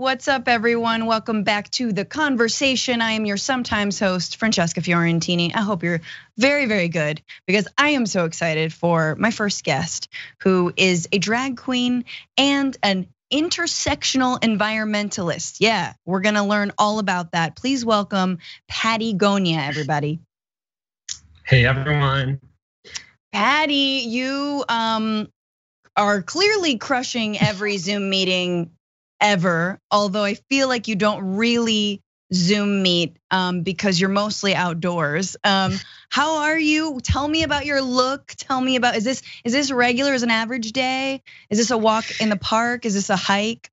What's up, everyone? Welcome back to the conversation. I am your sometimes host, Francesca Fiorentini. I hope you're very, very good because I am so excited for my first guest, who is a drag queen and an intersectional environmentalist. Yeah, we're gonna learn all about that. Please welcome Pattie Gonia, everybody. Hey, everyone. Pattie, you um, are clearly crushing every Zoom meeting ever. Although I feel like you don't really Zoom meet um, because you're mostly outdoors. Um, how are you? Tell me about your look. Tell me about is this is this regular as an average day? Is this a walk in the park? Is this a hike?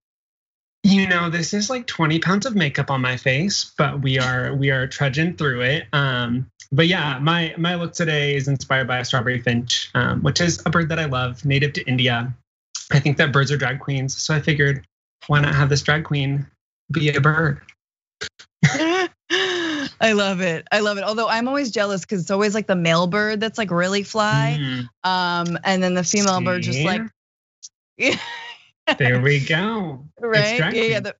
You know, this is like 20 pounds of makeup on my face, but we are we are trudging through it. Um, but yeah, my my look today is inspired by a strawberry finch, um, which is a bird that I love, native to India. I think that birds are drag queens, so I figured why not have this drag queen be a bird? I love it. I love it. Although I'm always jealous because it's always like the male bird that's like really fly. Mm. Um, and then the female See? bird just like There we go. Right. Yeah, yeah. The,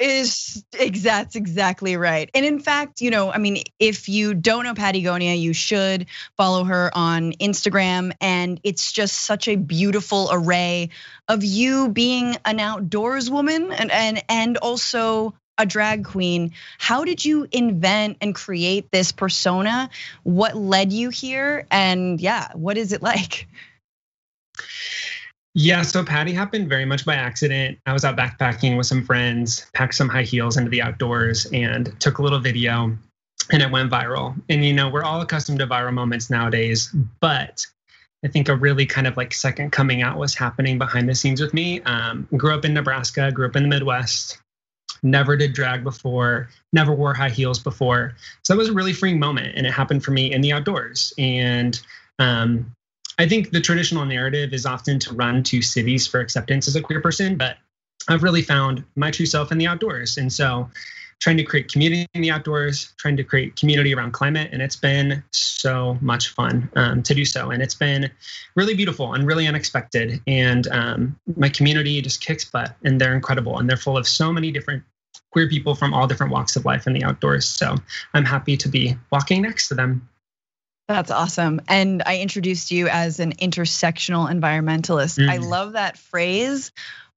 is that's exactly right. And in fact, you know, I mean, if you don't know Pattie Gonia, you should follow her on Instagram. And it's just such a beautiful array of you being an outdoors woman and and and also a drag queen. How did you invent and create this persona? What led you here? And yeah, what is it like? Yeah, so Pattie happened very much by accident. I was out backpacking with some friends, packed some high heels into the outdoors, and took a little video, and it went viral. And you know, we're all accustomed to viral moments nowadays, but I think a really kind of like second coming out was happening behind the scenes with me. Um, grew up in Nebraska, grew up in the Midwest, never did drag before, never wore high heels before. So that was a really freeing moment, and it happened for me in the outdoors. And um, I think the traditional narrative is often to run to cities for acceptance as a queer person, but I've really found my true self in the outdoors. And so trying to create community in the outdoors, trying to create community around climate. And it's been so much fun um, to do so. And it's been really beautiful and really unexpected. And um, my community just kicks butt and they're incredible. And they're full of so many different queer people from all different walks of life in the outdoors. So I'm happy to be walking next to them. That's awesome. And I introduced you as an intersectional environmentalist. Mm. I love that phrase,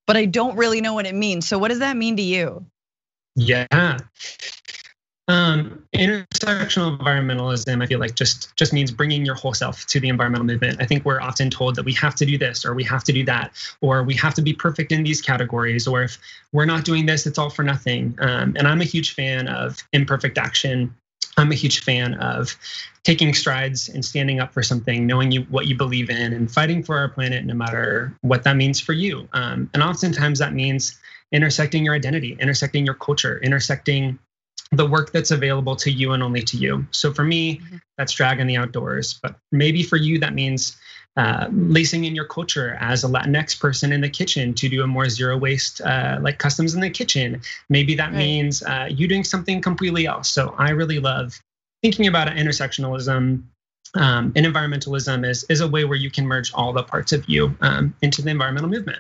but I don't really know what it means. So, what does that mean to you? Yeah. Um, intersectional environmentalism, I feel like just just means bringing your whole self to the environmental movement. I think we're often told that we have to do this or we have to do that or we have to be perfect in these categories or if we're not doing this, it's all for nothing. Um, and I'm a huge fan of imperfect action I'm a huge fan of taking strides and standing up for something, knowing you what you believe in, and fighting for our planet, no matter what that means for you. Um, and oftentimes that means intersecting your identity, intersecting your culture, intersecting the work that's available to you and only to you. So for me, mm-hmm. that's drag in the outdoors. But maybe for you, that means uh, lacing in your culture as a Latinx person in the kitchen to do a more zero waste, uh, like customs in the kitchen. Maybe that right. means uh, you doing something completely else. So I really love thinking about intersectionalism um, and environmentalism is, is a way where you can merge all the parts of you um, into the environmental movement.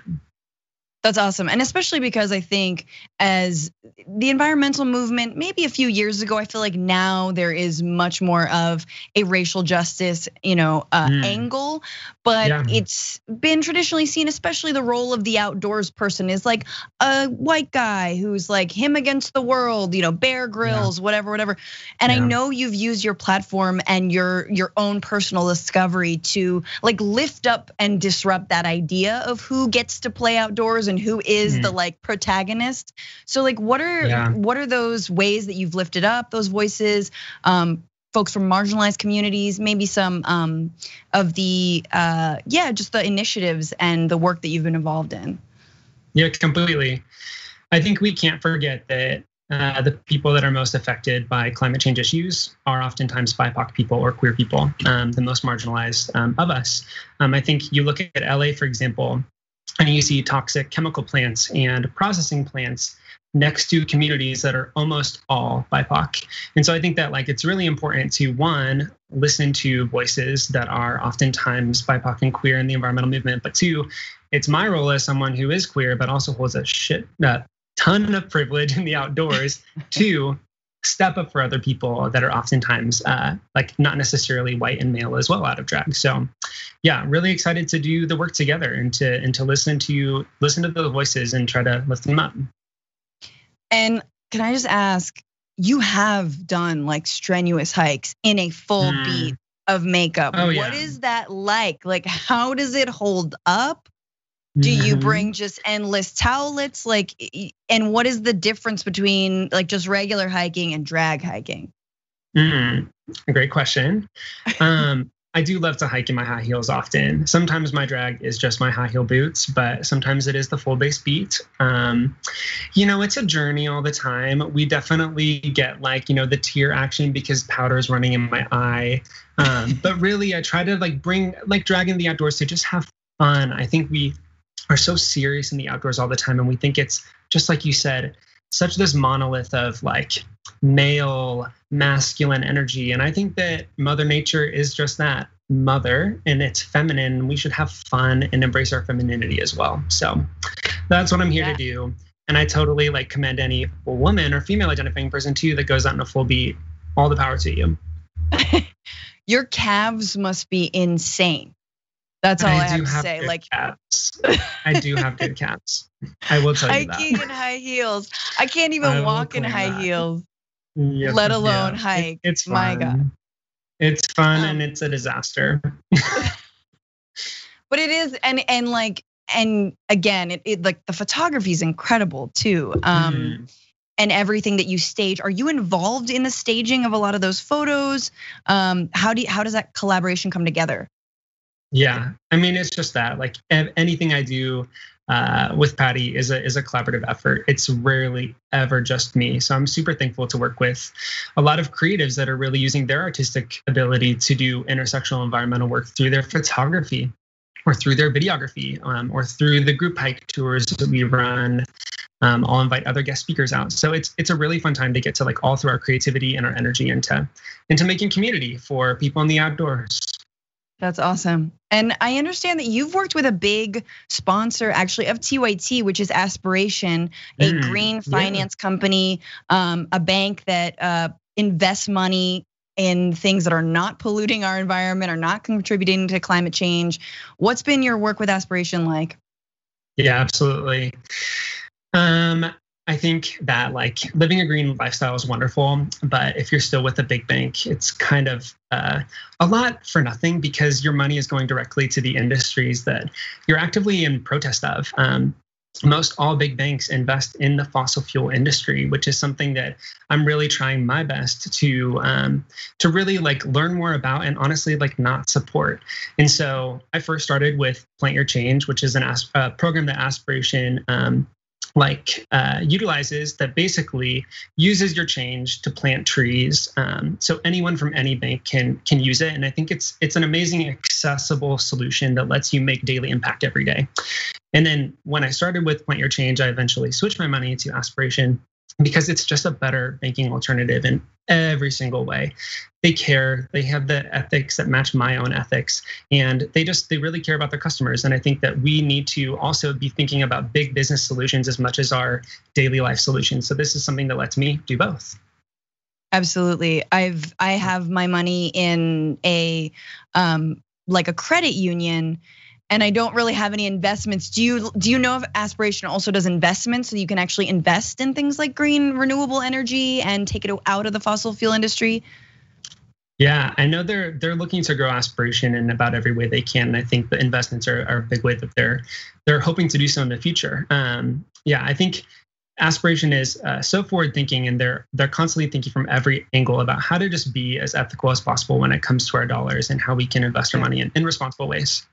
That's awesome. And especially because I think as the environmental movement, maybe a few years ago, I feel like now there is much more of a racial justice, you know, uh, mm. angle. But yeah. it's been traditionally seen, especially the role of the outdoors person is like a white guy who's like him against the world, you know, Bear Grylls, yeah. whatever, whatever. And yeah. I know you've used your platform and your your own personal discovery to like lift up and disrupt that idea of who gets to play outdoors and who is mm. the like protagonist. So like what are yeah. what are those ways that you've lifted up those voices? Um, folks from marginalized communities, maybe some um, of the uh, yeah, just the initiatives and the work that you've been involved in. Yeah, completely. I think we can't forget that uh, the people that are most affected by climate change issues are oftentimes BIPOC people or queer people, um, the most marginalized um, of us. Um, I think you look at LA, for example, and you see toxic chemical plants and processing plants next to communities that are almost all BIPOC. And so I think that like it's really important to one, listen to voices that are oftentimes BIPOC and queer in the environmental movement, but two, it's my role as someone who is queer but also holds a shit ton of privilege in the outdoors to step up for other people that are oftentimes uh, like not necessarily white and male as well out of drag. So, yeah, really excited to do the work together and to and to listen to you, listen to the voices and try to lift them up. And can I just ask, you have done like strenuous hikes in a full mm. beat of makeup. Oh, yeah. What is that like? Like, how does it hold up? Do you mm-hmm. bring just endless towelettes? Like, and what is the difference between like just regular hiking and drag hiking? Mm, great question. Um, I do love to hike in my high heels often. Sometimes my drag is just my high heel boots, but sometimes it is the full base beat. Um, you know, it's a journey all the time. We definitely get like, you know, the tear action because powder is running in my eye. Um, but really, I try to like bring like drag in the outdoors to just have fun. I think we are so serious in the outdoors all the time, and we think it's just like you said, such this monolith of like male masculine energy. And i think that mother nature is just that mother and it's feminine. We should have fun and embrace our femininity as well. So that's what i'm here yeah. to do. And i totally like commend any woman or female identifying person too that goes out in a full beat. All the power to you. Your calves must be insane that's all I, I have to have say. Like calves. I do have good cats. I will tell you that. Hiking in high heels. I can't even I walk in high that. heels. Yep, let alone yeah. hike. It, it's fun. My God. It's fun um, and it's a disaster. but it is, and and like, and again, it, it like the photography is incredible too. Um, mm. And everything that you stage, are you involved in the staging of a lot of those photos? Um, how do you, how does that collaboration come together? Yeah, I mean, it's just that. Like anything I do uh, with Pattie is a is a collaborative effort. It's rarely ever just me. So I'm super thankful to work with a lot of creatives that are really using their artistic ability to do intersectional environmental work through their photography, or through their videography, um, or through the group hike tours that we run. Um, I'll invite other guest speakers out. So it's it's a really fun time to get to like all through our creativity and our energy into into making community for people in the outdoors. That's awesome. And I understand that you've worked with a big sponsor actually of TYT, which is Aspiration, a mm, green finance yeah. company, um, a bank that uh, invests money in things that are not polluting our environment, are not contributing to climate change. What's been your work with Aspiration like? Yeah, absolutely. Um, I think that like living a green lifestyle is wonderful, but if you're still with a big bank, it's kind of uh, a lot for nothing because your money is going directly to the industries that you're actively in protest of. Um, most all big banks invest in the fossil fuel industry, which is something that I'm really trying my best to um, to really like learn more about and honestly like not support. And so I first started with Plant Your Change, which is an uh, program that Aspiration um, like uh, utilizes that basically uses your change to plant trees. Um, so anyone from any bank can can use it, and I think it's it's an amazing accessible solution that lets you make daily impact every day. And then when I started with Plant Your Change, I eventually switched my money to Aspiration because it's just a better banking alternative in every single way. They care, they have the ethics that match my own ethics, and they just they really care about their customers. And I think that we need to also be thinking about big business solutions as much as our daily life solutions. So this is something that lets me do both. Absolutely. I've I have my money in a um like a credit union and I don't really have any investments. Do you do you know if Aspiration also does investments so you can actually invest in things like green renewable energy and take it out of the fossil fuel industry? Yeah, I know they're they're looking to grow aspiration in about every way they can, and I think the investments are, are a big way that they're they're hoping to do so in the future. Um, yeah, I think aspiration is uh, so forward thinking, and they're they're constantly thinking from every angle about how to just be as ethical as possible when it comes to our dollars and how we can invest our money in, in responsible ways.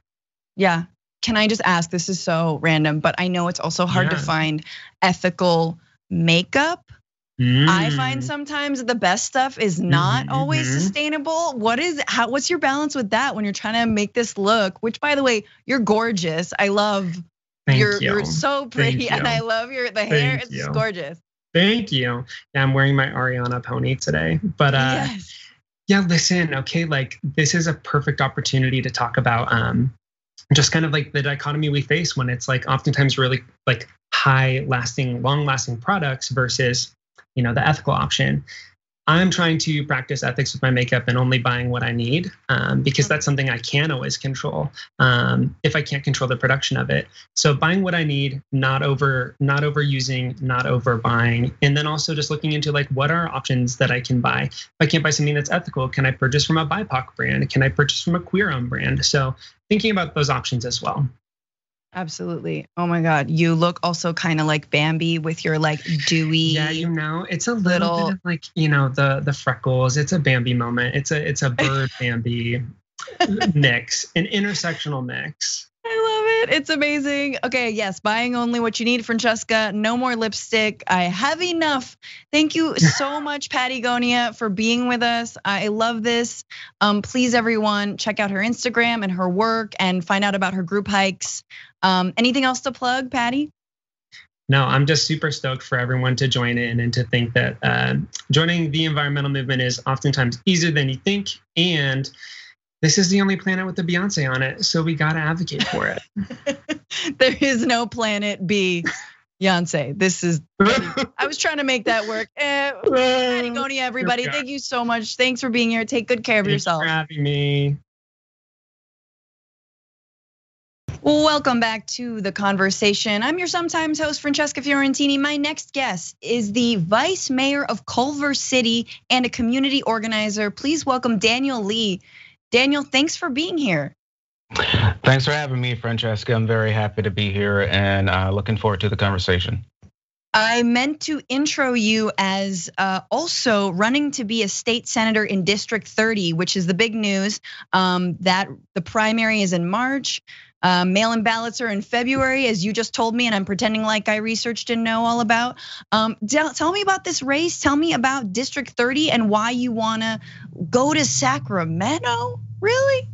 Yeah. Can I just ask? This is so random, but I know it's also hard yeah. to find ethical makeup. Mm. I find sometimes the best stuff is not mm-hmm, always mm-hmm. sustainable. What is how what's your balance with that when you're trying to make this look? Which by the way, you're gorgeous. I love Thank you're you. you're so pretty and I love your the hair. Thank it's you. gorgeous. Thank you. Yeah, I'm wearing my Ariana pony today. But uh yes. yeah, listen, okay, like this is a perfect opportunity to talk about um just kind of like the dichotomy we face when it's like oftentimes really like high lasting, long lasting products versus you know the ethical option. I'm trying to practice ethics with my makeup and only buying what I need um, because that's something I can always control um, if I can't control the production of it. So buying what I need, not over, not overusing, not overbuying, and then also just looking into like what are options that I can buy. If I can't buy something that's ethical, can I purchase from a BIPOC brand? Can I purchase from a queer-owned brand? So thinking about those options as well. Absolutely. Oh my God. You look also kind of like Bambi with your like dewy. Yeah, you know, it's a little, little... bit of like, you know, the the freckles. It's a Bambi moment. It's a it's a bird Bambi mix, an intersectional mix. I love it. It's amazing. Okay, yes, buying only what you need, Francesca. No more lipstick. I have enough. Thank you so much, Pattie Gonia, for being with us. I love this. Um, please, everyone, check out her Instagram and her work and find out about her group hikes. Um, anything else to plug, Pattie? No, I'm just super stoked for everyone to join in and to think that uh, joining the environmental movement is oftentimes easier than you think. And this is the only planet with a Beyonce on it, so we gotta advocate for it. there is no planet B. Beyonce, this is. I was trying to make that work. Eh, Pattie everybody, thank you so much. Thanks for being here. Take good care of Thanks yourself. For having me. Welcome back to the conversation. I'm your sometimes host, Francesca Fiorentini. My next guest is the vice mayor of Culver City and a community organizer. Please welcome Daniel Lee. Daniel, thanks for being here. Thanks for having me, Francesca. I'm very happy to be here and uh, looking forward to the conversation. I meant to intro you as uh, also running to be a state senator in District 30, which is the big news. Um, that the primary is in March. Uh, mail-in ballots are in February, as you just told me, and I'm pretending like I researched and know all about. Um, tell me about this race. Tell me about District 30 and why you want to go to Sacramento. Really?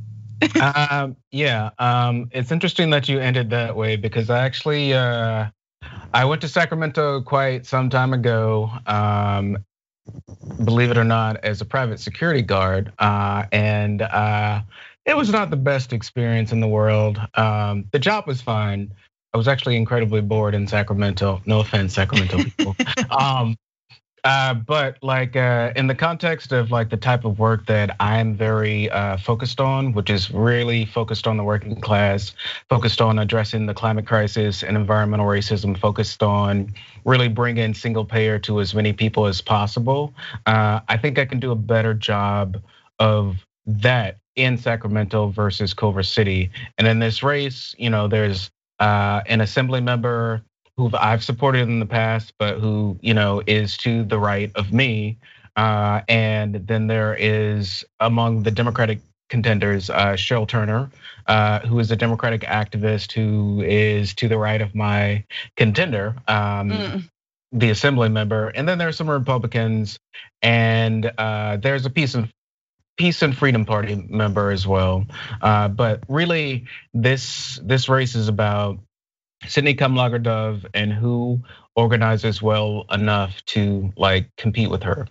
um, yeah, um, it's interesting that you ended that way because I actually uh, I went to Sacramento quite some time ago. Um, believe it or not, as a private security guard, uh, and uh, it was not the best experience in the world. Um, the job was fine. I was actually incredibly bored in Sacramento. No offense, Sacramento people. um, uh, but like uh, in the context of like the type of work that I'm very uh, focused on, which is really focused on the working class, focused on addressing the climate crisis and environmental racism, focused on really bringing single payer to as many people as possible. Uh, I think I can do a better job of that in Sacramento versus Culver City. And in this race, you know, there's uh, an assembly member who I've supported in the past, but who you know is to the right of me. Uh, and then there is among the Democratic contenders, uh, Cheryl Turner, uh, who is a Democratic activist who is to the right of my contender. Um, mm. The assembly member, and then there are some Republicans, and uh, there's a piece of Peace and Freedom Party member as well. Uh, but really, this this race is about Sydney Kamlager Dove and who organizes well enough to like compete with her.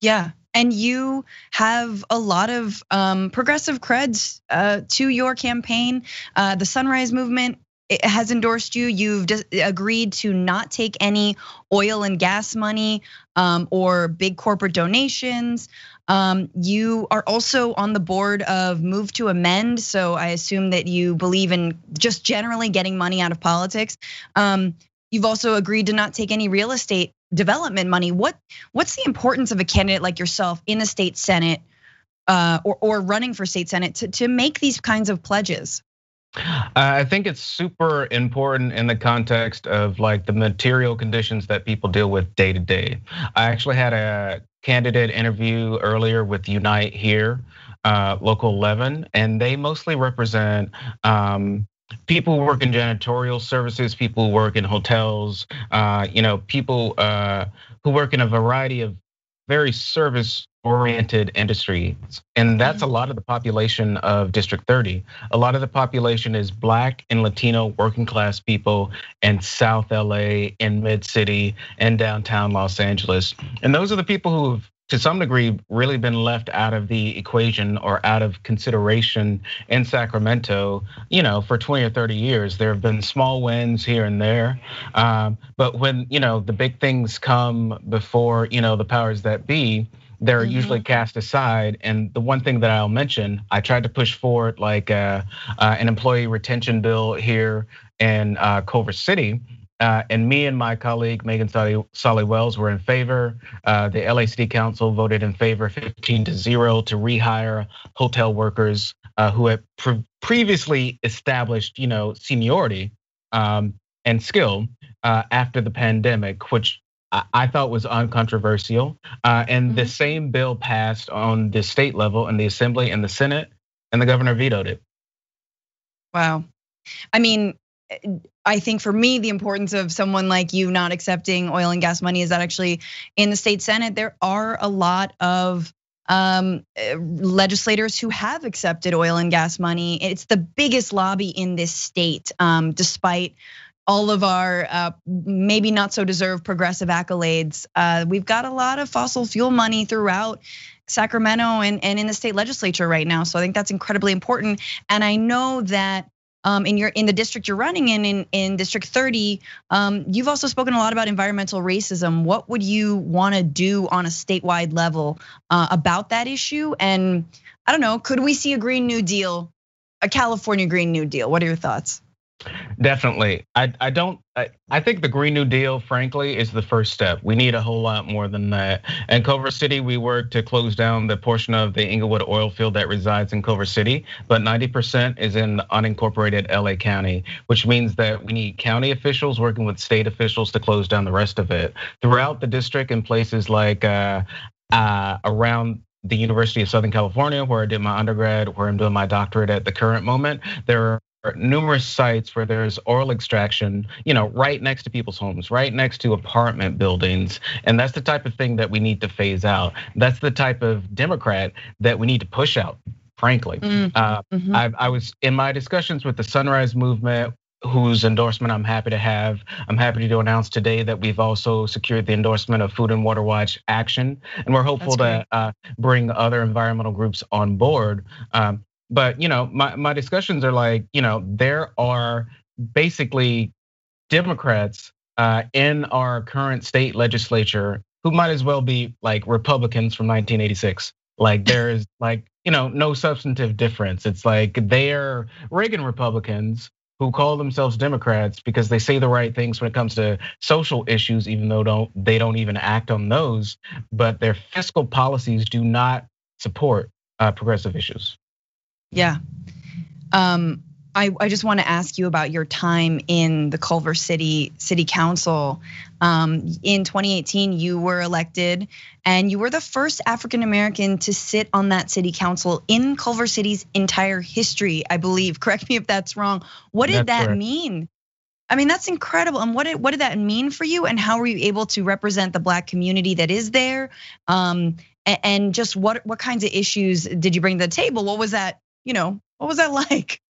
Yeah. And you have a lot of um, progressive creds uh, to your campaign. Uh, the Sunrise Movement has endorsed you. You've agreed to not take any oil and gas money um, or big corporate donations. Um, you are also on the board of Move to Amend, so I assume that you believe in just generally getting money out of politics. Um, you've also agreed to not take any real estate development money. What what's the importance of a candidate like yourself in a state senate uh, or or running for state senate to to make these kinds of pledges? I think it's super important in the context of like the material conditions that people deal with day to day. I actually had a candidate interview earlier with Unite here, uh, Local 11, and they mostly represent um, people who work in janitorial services, people who work in hotels, uh, you know, people uh, who work in a variety of very service oriented industries. And that's a lot of the population of District 30. A lot of the population is Black and Latino working class people in South LA, in Mid City, and downtown Los Angeles. And those are the people who've to some degree really been left out of the equation or out of consideration in Sacramento, you know, for 20 or 30 years. There have been small wins here and there. Um, but when, you know, the big things come before, you know, the powers that be, they're mm-hmm. usually cast aside. And the one thing that I'll mention, I tried to push forward like uh, uh, an employee retention bill here in uh, Culver City and me and my colleague Meghan Sahli-Wells were in favor. Uh, the LA City Council voted in favor 15 to 0 to rehire hotel workers uh, who had pre- previously established, you know, seniority um, and skill after the pandemic, which I thought was uncontroversial. and mm-hmm. the same bill passed on the state level in the assembly and the Senate, and the governor vetoed it. Wow. I mean, I think for me, the importance of someone like you not accepting oil and gas money is that actually in the state senate there are a lot of um, legislators who have accepted oil and gas money. It's the biggest lobby in this state, um, despite all of our uh, maybe not so deserved progressive accolades. Uh, we've got a lot of fossil fuel money throughout Sacramento and, and in the state legislature right now. So I think that's incredibly important. And I know that um, in your in the district you're running in in, in District 30, um, you've also spoken a lot about environmental racism. What would you want to do on a statewide level uh, about that issue? And I don't know, could we see a Green New Deal, a California Green New Deal? What are your thoughts? Definitely. I, I don't, I, I think the Green New Deal, frankly, is the first step. We need a whole lot more than that. In Culver City, we work to close down the portion of the Inglewood oil field that resides in Culver City, but 90% is in unincorporated LA County, which means that we need county officials working with state officials to close down the rest of it. Throughout the district in places like uh, uh, around the University of Southern California, where I did my undergrad, where I'm doing my doctorate at the current moment, there numerous sites where there's oil extraction, you know, right next to people's homes, right next to apartment buildings. And that's the type of thing that we need to phase out. That's the type of Democrat that we need to push out, frankly. Mm, uh, mm-hmm. I, I was in my discussions with the Sunrise Movement, whose endorsement I'm happy to have. I'm happy to announce today that we've also secured the endorsement of Food and Water Watch Action, and we're hopeful to uh, bring other environmental groups on board. Um, but you know, my my discussions are like, you know, there are basically Democrats uh, in our current state legislature who might as well be like Republicans from 1986. Like there is like you know no substantive difference. It's like they're Reagan Republicans who call themselves Democrats because they say the right things when it comes to social issues, even though don't they don't even act on those. But their fiscal policies do not support uh, progressive issues. Yeah. Um, I, I just want to ask you about your time in the Culver City City Council. Um, in 2018, you were elected, and you were the first African American to sit on that city council in Culver City's entire history, I believe. Correct me if that's wrong. What did that's that correct. mean? I mean, that's incredible. And what did what did that mean for you? And how were you able to represent the Black community that is there? Um, and just what what kinds of issues did you bring to the table? What was that you know, what was that like?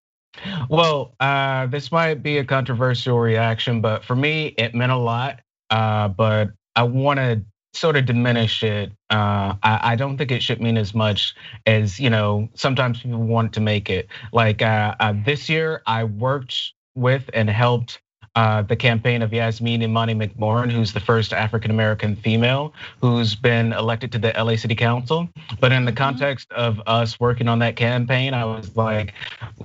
Well, uh, this might be a controversial reaction, but for me, it meant a lot. Uh, but I want to sort of diminish it. Uh, I, I, don't think it should mean as much as you know. Sometimes people want to make it. Like uh, uh, this year, I worked with and helped Uh, the campaign of Yasmine-Imani McMorrin, who's the first African American female who's been elected to the LA City Council. But in the context of us working on that campaign, I was like,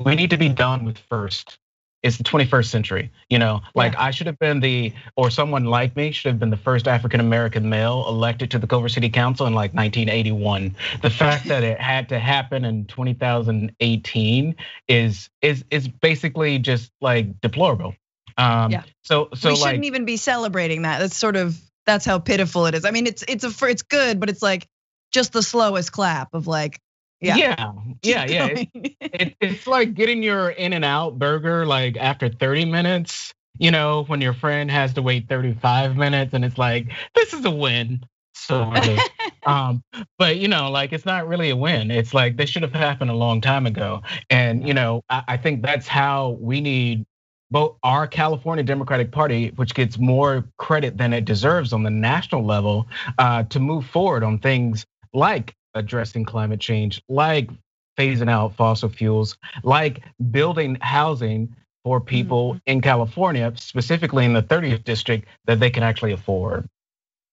we need to be done with first. It's the 21st century, you know. Like yeah. I should have been the, or someone like me should have been the first African American male elected to the Culver City Council in like 1981. The fact that it had to happen in 2018 is is is basically just like deplorable. Um, yeah. So so we like, shouldn't even be celebrating that. That's sort of that's how pitiful it is. I mean, it's it's a it's good, but it's like just the slowest clap of like. Yeah, yeah, yeah, yeah. It, it, it's like getting your In-N-Out burger like after 30 minutes. You know, when your friend has to wait 35 minutes, and it's like this is a win sort of. um, but you know, like it's not really a win. It's like this should have happened a long time ago. And you know, I, I think that's how we need both our California Democratic Party, which gets more credit than it deserves on the national level, uh, to move forward on things like addressing climate change, like phasing out fossil fuels, like building housing for people mm-hmm. in California, specifically in the 30th district, that they can actually afford.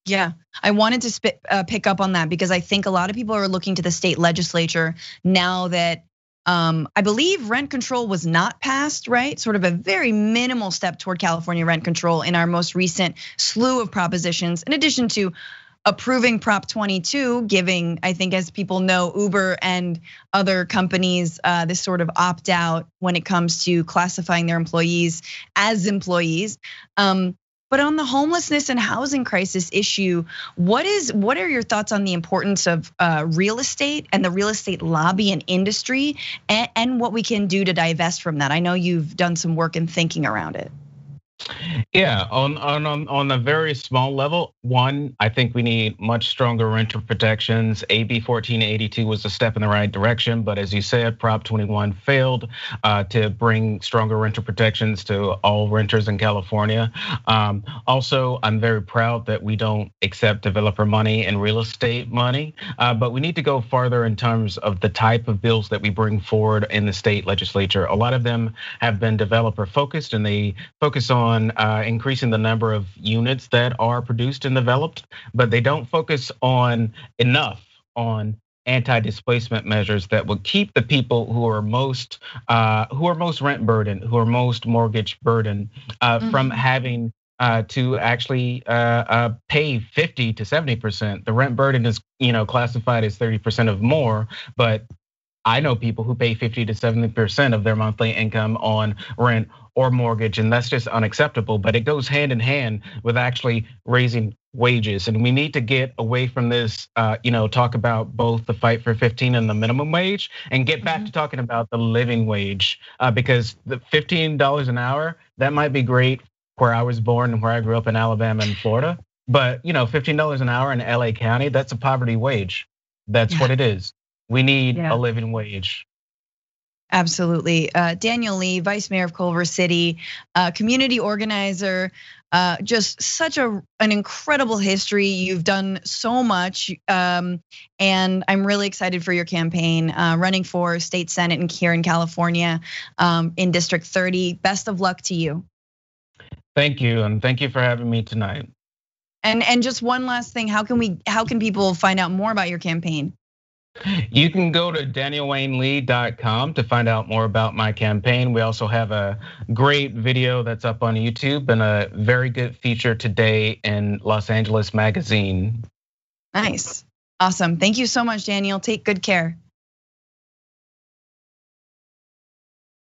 Yeah, I wanted to uh, pick up on that because I think a lot of people are looking to the state legislature now that um, I believe rent control was not passed, right? Sort of a very minimal step toward California rent control in our most recent slew of propositions, in addition to approving Prop 22, giving, I think, as people know, Uber and other companies uh, this sort of opt out when it comes to classifying their employees as employees. Um, but on the homelessness and housing crisis issue, what is what are your thoughts on the importance of uh, real estate and the real estate lobby and industry, and, and what we can do to divest from that? I know you've done some work in thinking around it. Yeah, on on on a very small level, one, I think we need much stronger renter protections. AB 1482 was a step in the right direction, but as you said, Prop 21 failed uh, to bring stronger renter protections to all renters in California. Um, also, I'm very proud that we don't accept developer money and real estate money, uh, but we need to go farther in terms of the type of bills that we bring forward in the state legislature. A lot of them have been developer focused, and they focus on on uh, increasing the number of units that are produced and developed, but they don't focus on enough on anti-displacement measures that will keep the people who are most uh, who are most rent burdened, who are most mortgage burdened, uh, mm-hmm. from having uh, to actually uh, uh, pay 50 to 70 percent. The rent burden is you know classified as 30 percent of more, but I know people who pay 50 to 70 percent of their monthly income on rent or mortgage, and that's just unacceptable. But it goes hand in hand with actually raising wages, and we need to get away from this. Uh, you know, talk about both the fight for 15 and the minimum wage, and get back mm-hmm. to talking about the living wage, uh, because the 15 dollars an hour that might be great where I was born and where I grew up in Alabama and Florida. But you know, $15 an hour in LA County, that's a poverty wage. That's yeah. what it is. We need yeah. a living wage. Absolutely. Uh, Daniel Lee, Vice Mayor of Culver City, uh, community organizer, uh, just such a an incredible history. You've done so much, um, and I'm really excited for your campaign, uh, running for state senate in here in California, um, in District 30. Best of luck to you. Thank you, and thank you for having me tonight. And and just one last thing, how can we how can people find out more about your campaign? You can go to danielwaynelee.com to find out more about my campaign. We also have a great video that's up on YouTube and a very good feature today in Los Angeles Magazine. Nice. Awesome. Thank you so much, Daniel. Take good care.